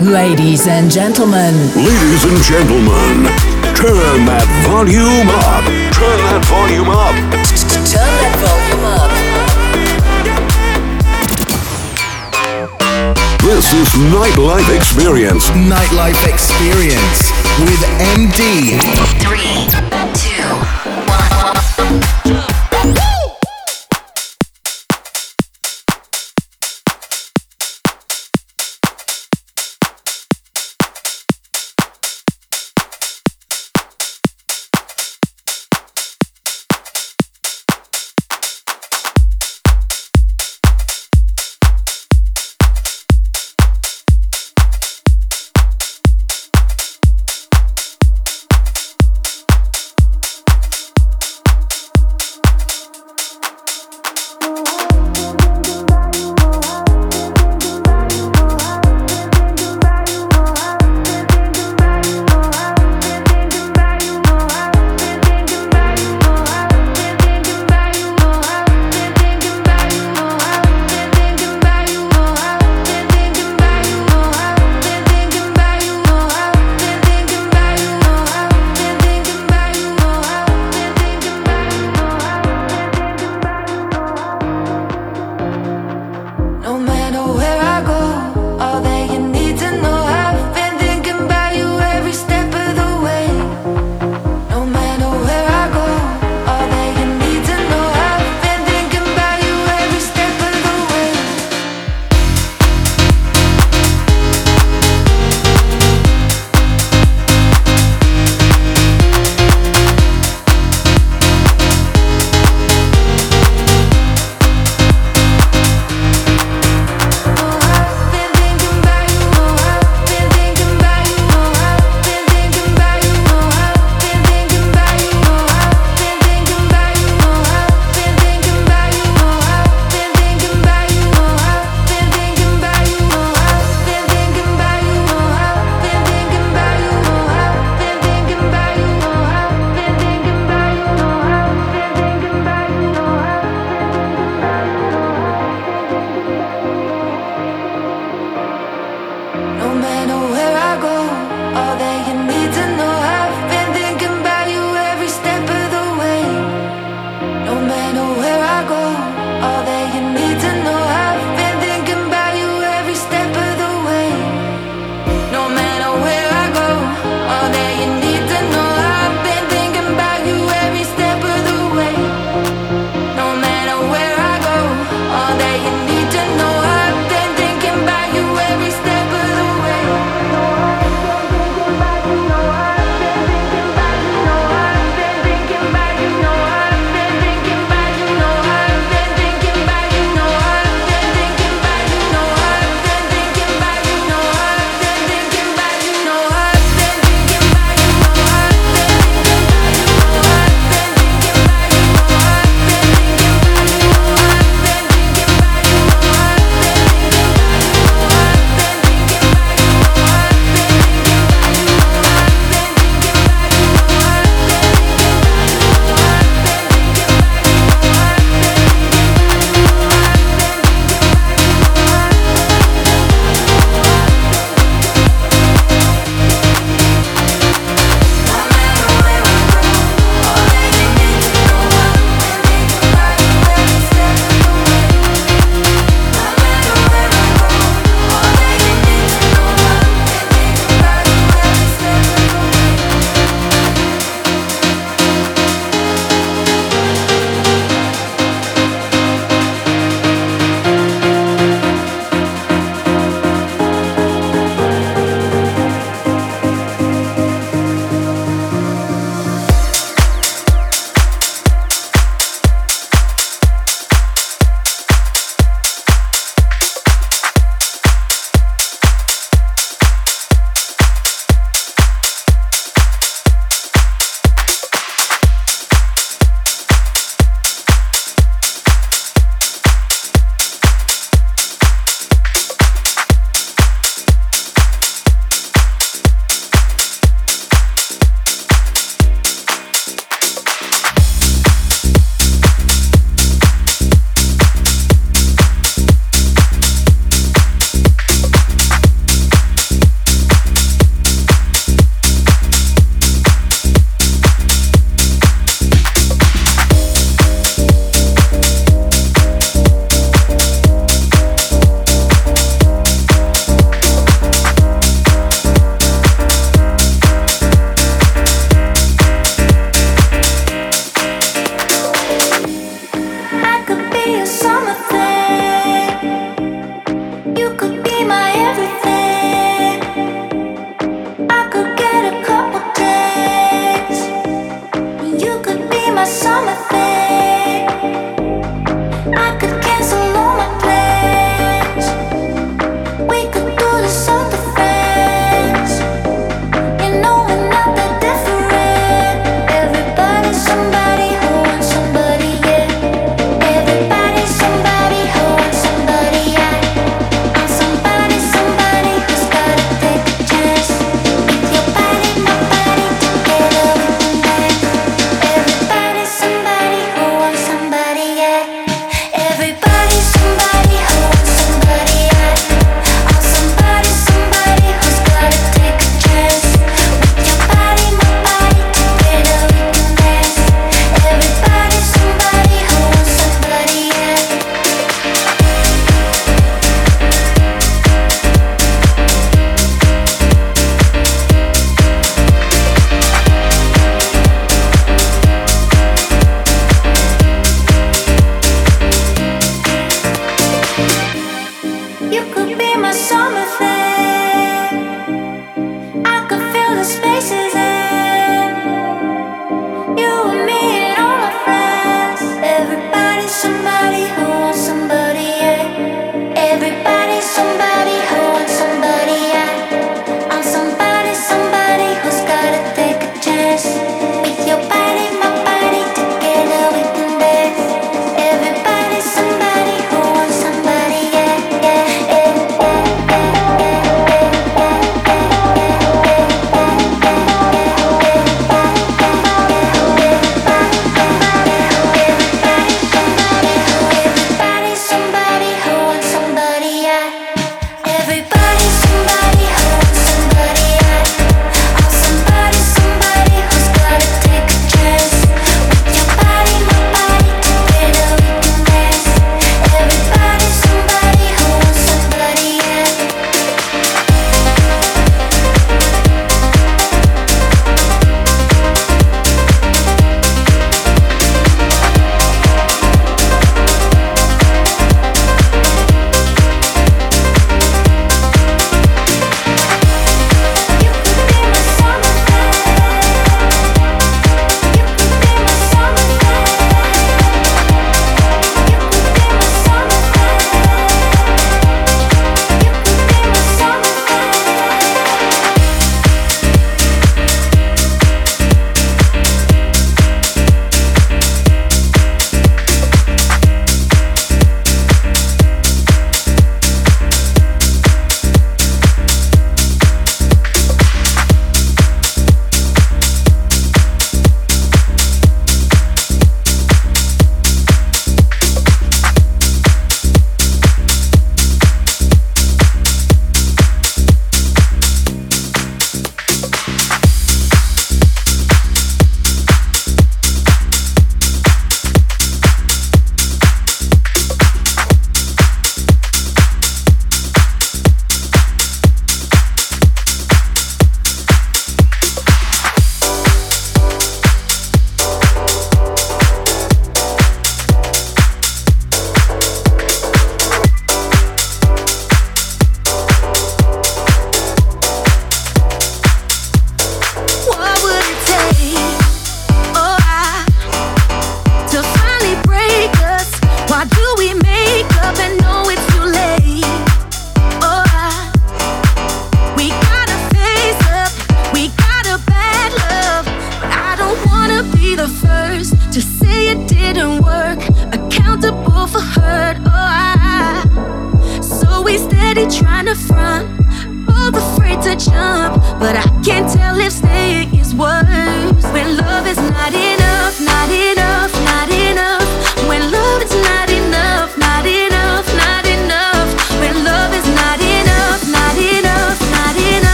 Ladies and gentlemen. Ladies and gentlemen. Turn that volume up. Turn that volume up. Turn that volume up. This is Nightlife Experience. Nightlife Experience with MD. Three,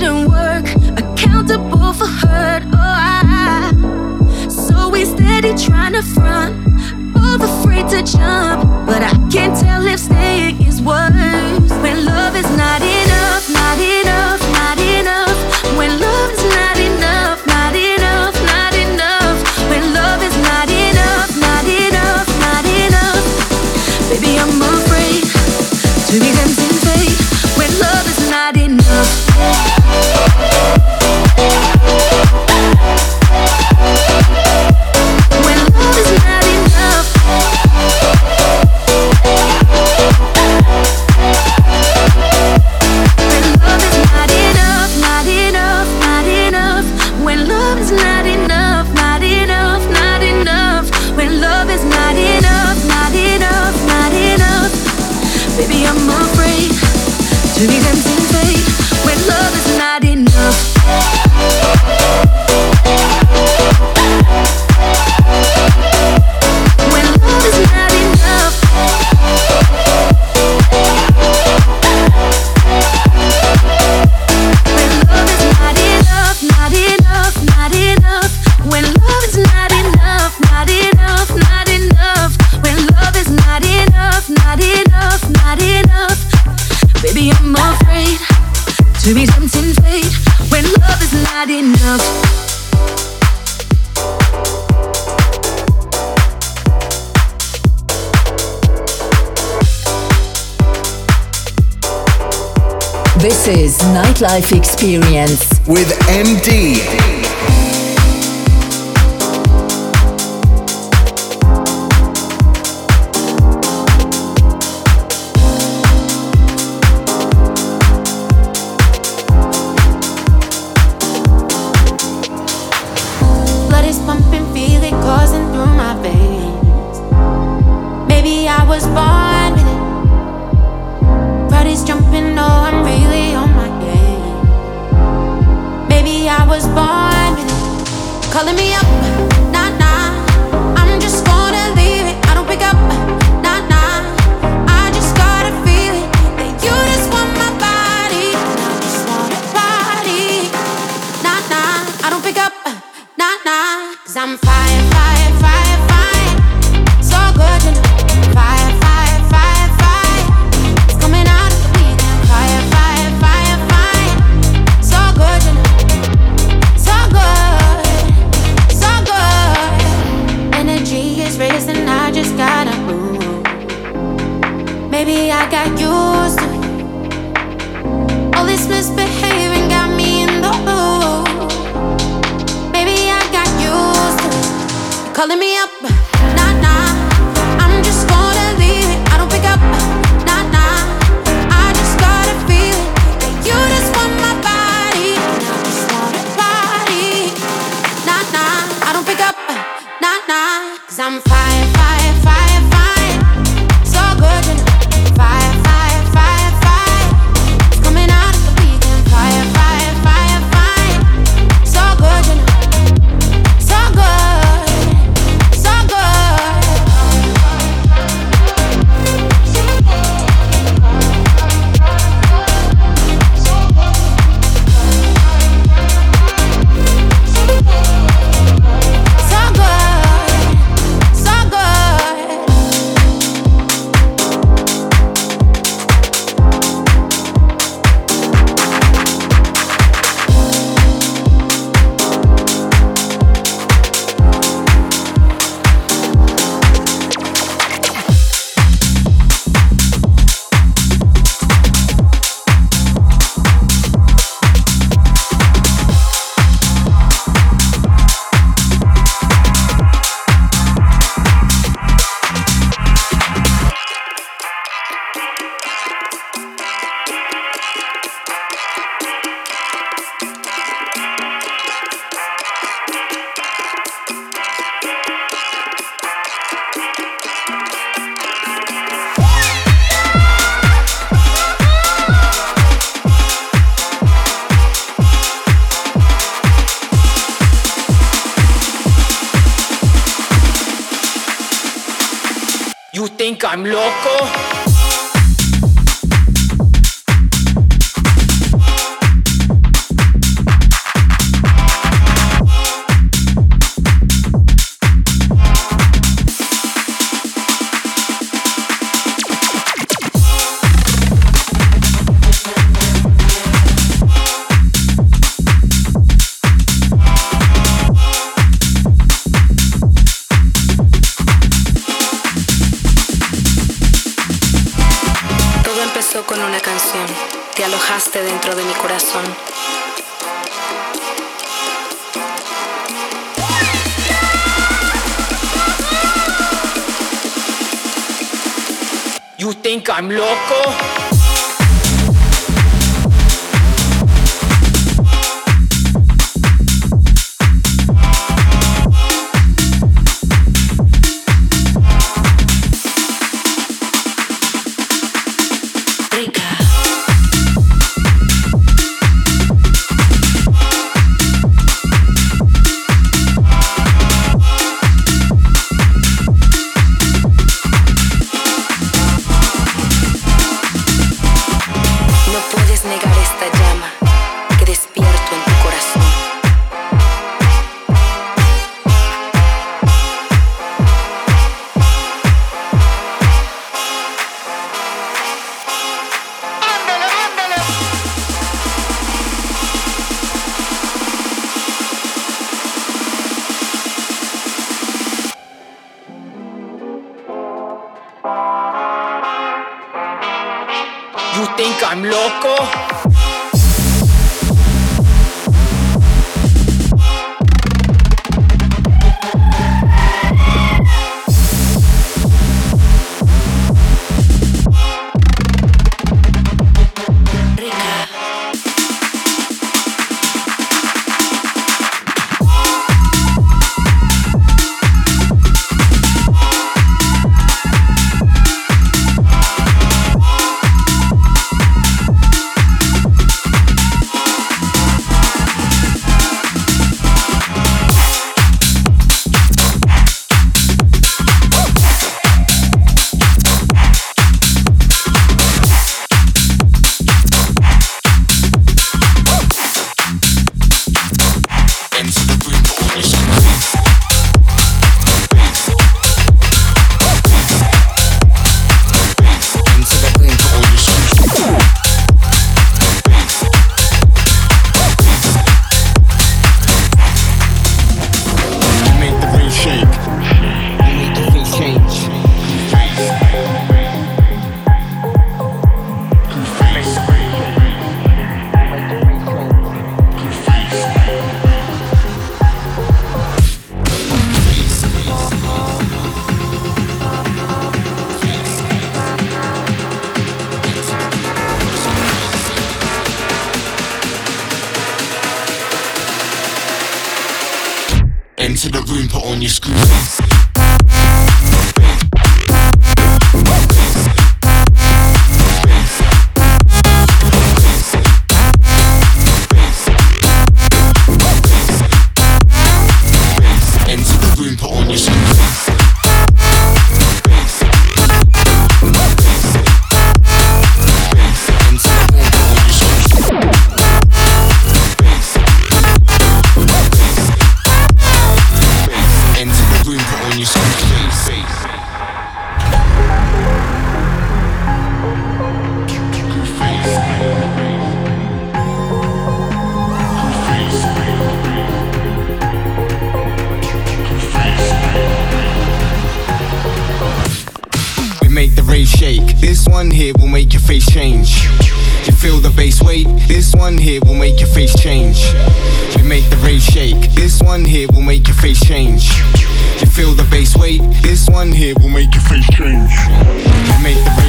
didn't work, accountable for hurt. Oh, I, so we steady trying to front, both afraid to jump, but I can't tell if staying is worth. Is Nightlife Experience with MD. Dentro de mi corazón. You think I'm loco? space. Wait, this one here will make your face change. We make the rave shake. This one here will make your face change. You feel the bass weight. This one here will make your face change. We make the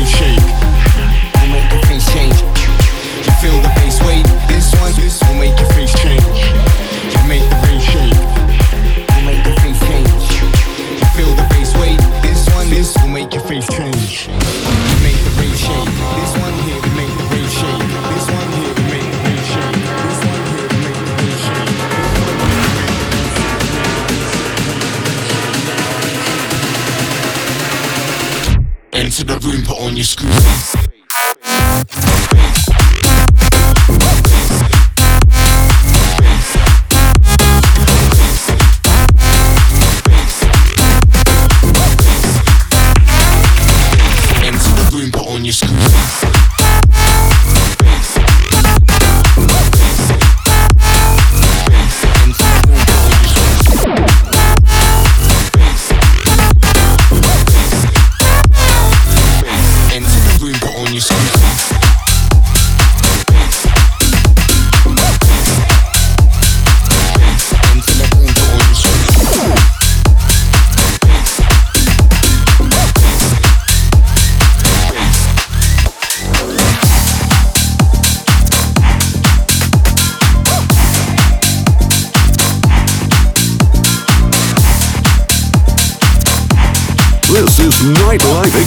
I'll be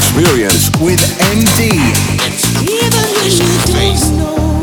right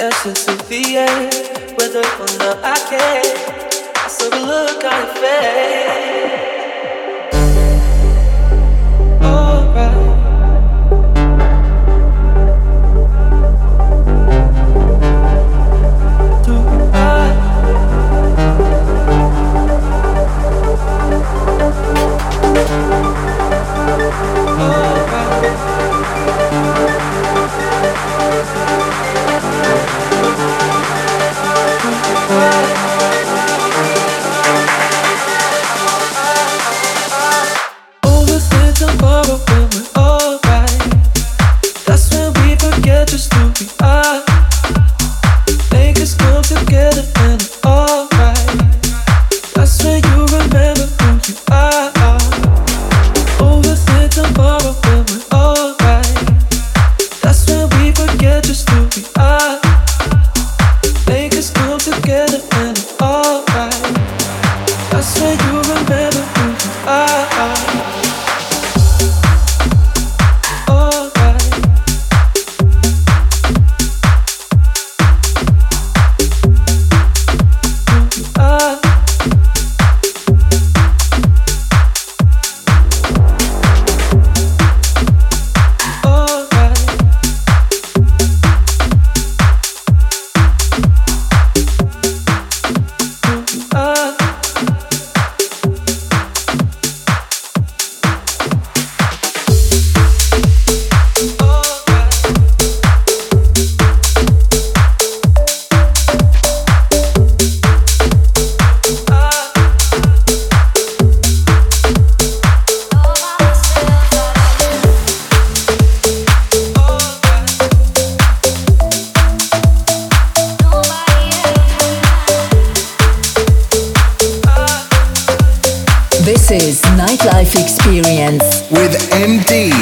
essence of the air, whether or not I care. I saw the look on your face. with MD.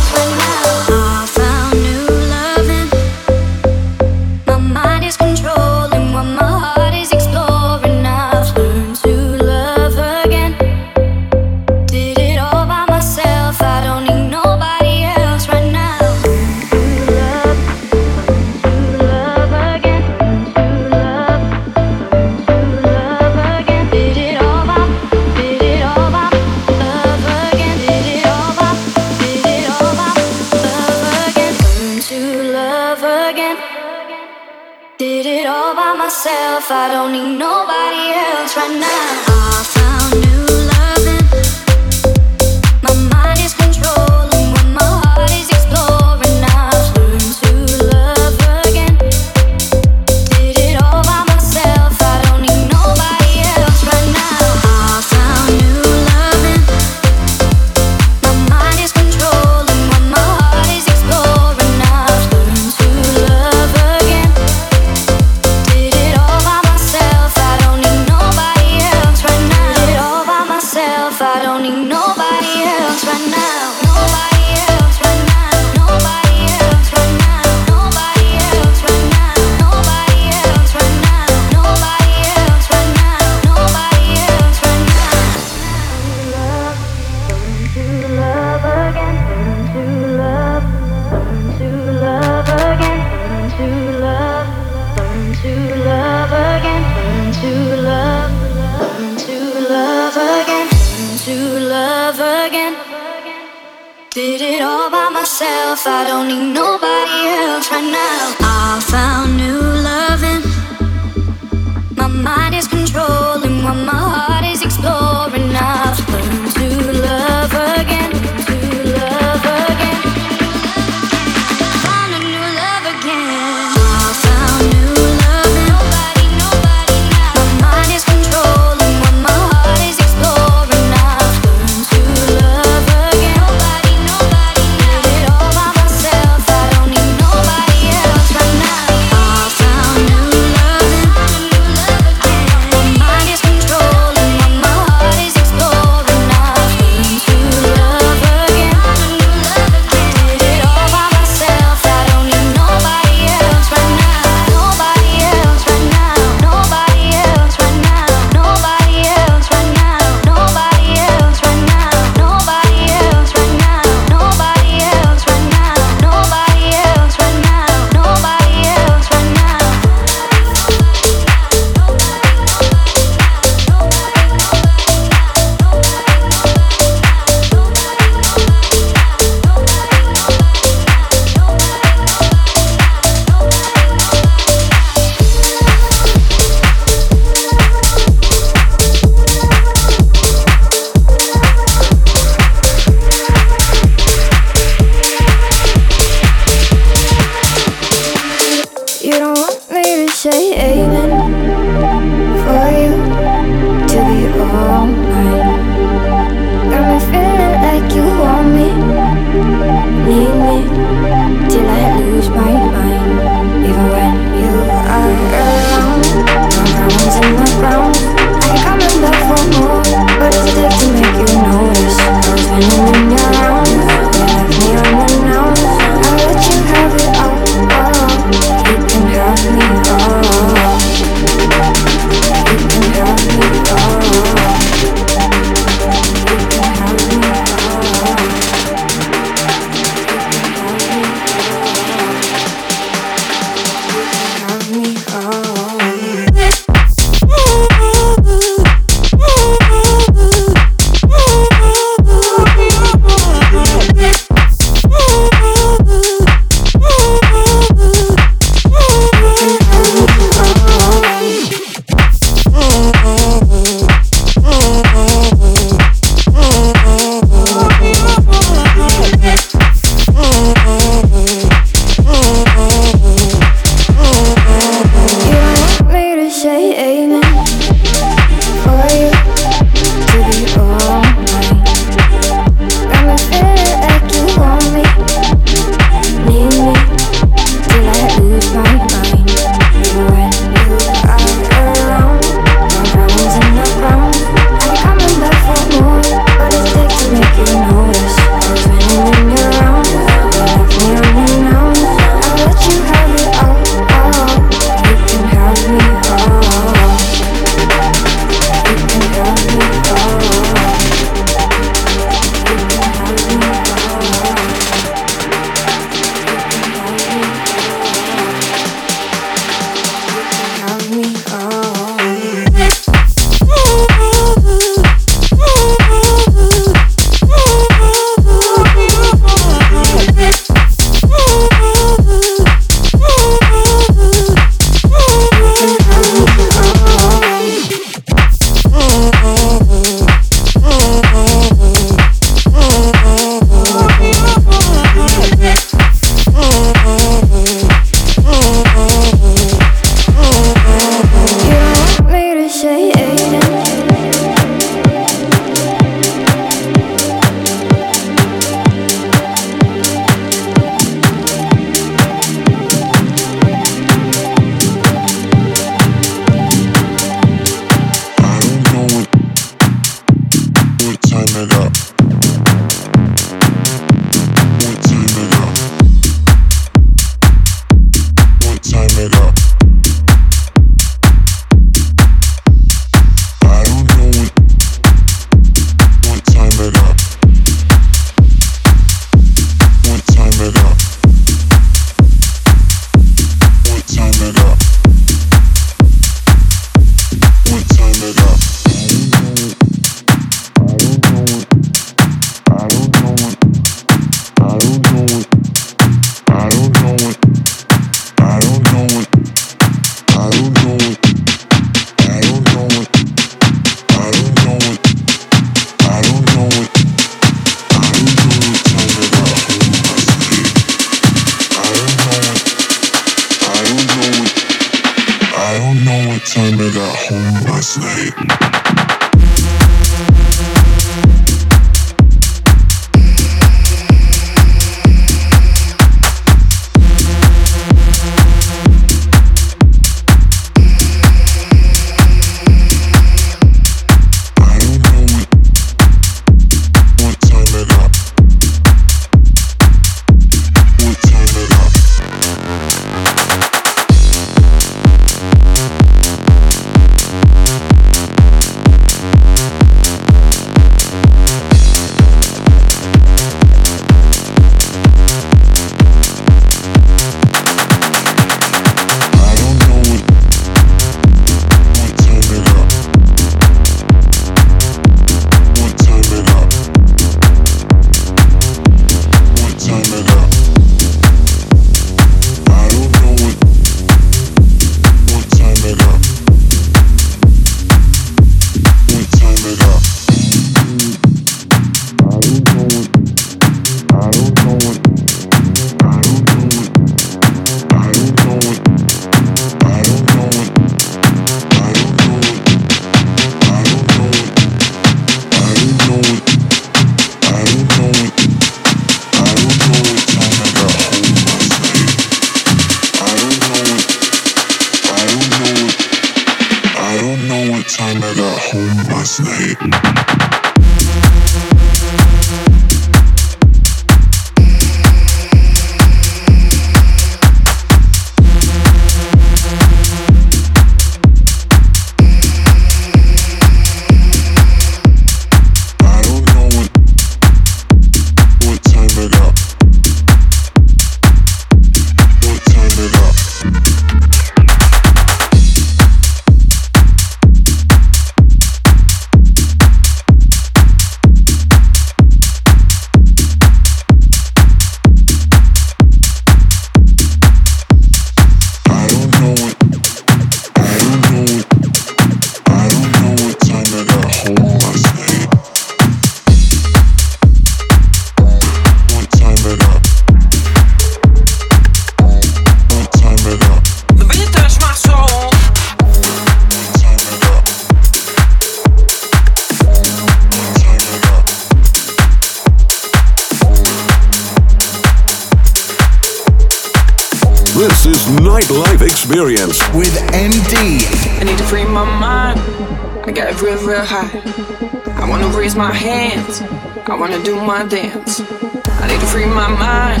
Do my dance. I need to free my mind.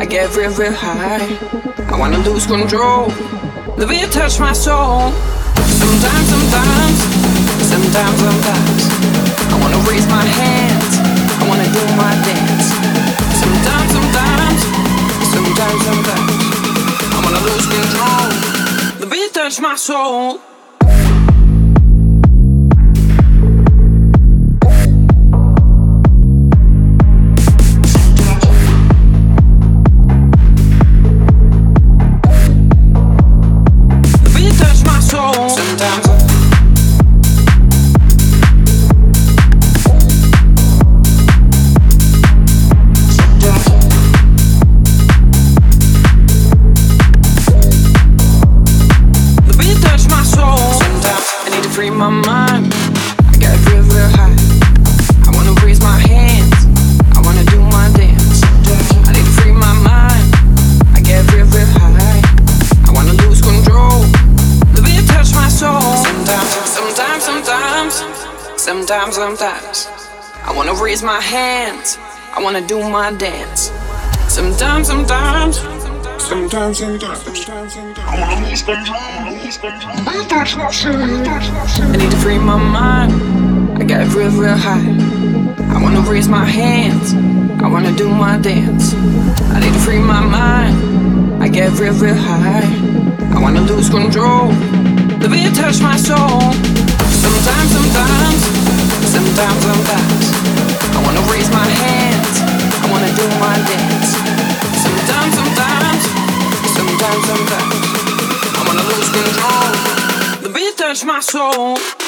I get real, real high. I wanna lose control. The beat touch my soul. Sometimes, sometimes, sometimes, sometimes. I wanna raise my hands. I wanna do my dance. Sometimes, sometimes, sometimes, sometimes I wanna lose control. The beat touch my soul. Raise my hands, I wanna do my dance. Sometimes, sometimes, sometimes, sometimes, I wanna. I need to free my mind. I got real, real high. I wanna raise my hands. I wanna do my dance. I need to free my mind. I get real, real high. I wanna lose control. The beat touch my soul. Sometimes, sometimes. Sometimes, sometimes raise my hands. I wanna do my dance. Sometimes, sometimes, sometimes, sometimes I wanna lose control. The beat touch my soul. The beat touch my soul.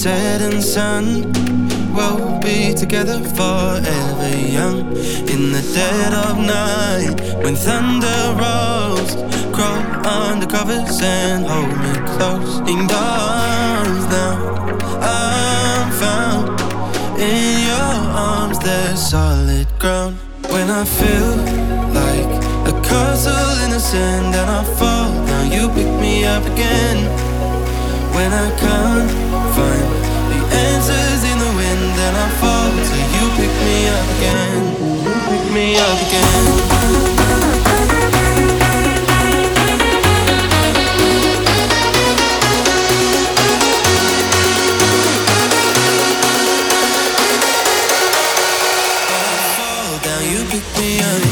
Setting sun. We'll be together forever young. In the dead of night, when thunder rolls, crawl under covers and hold me close. In arms now, I'm found. In your arms, there's solid ground. When I feel like a castle in the sand and I fall now you pick me up again. When I can't find the answers in the wind and I fall till you pick me up again. Pick me up again. Pick me up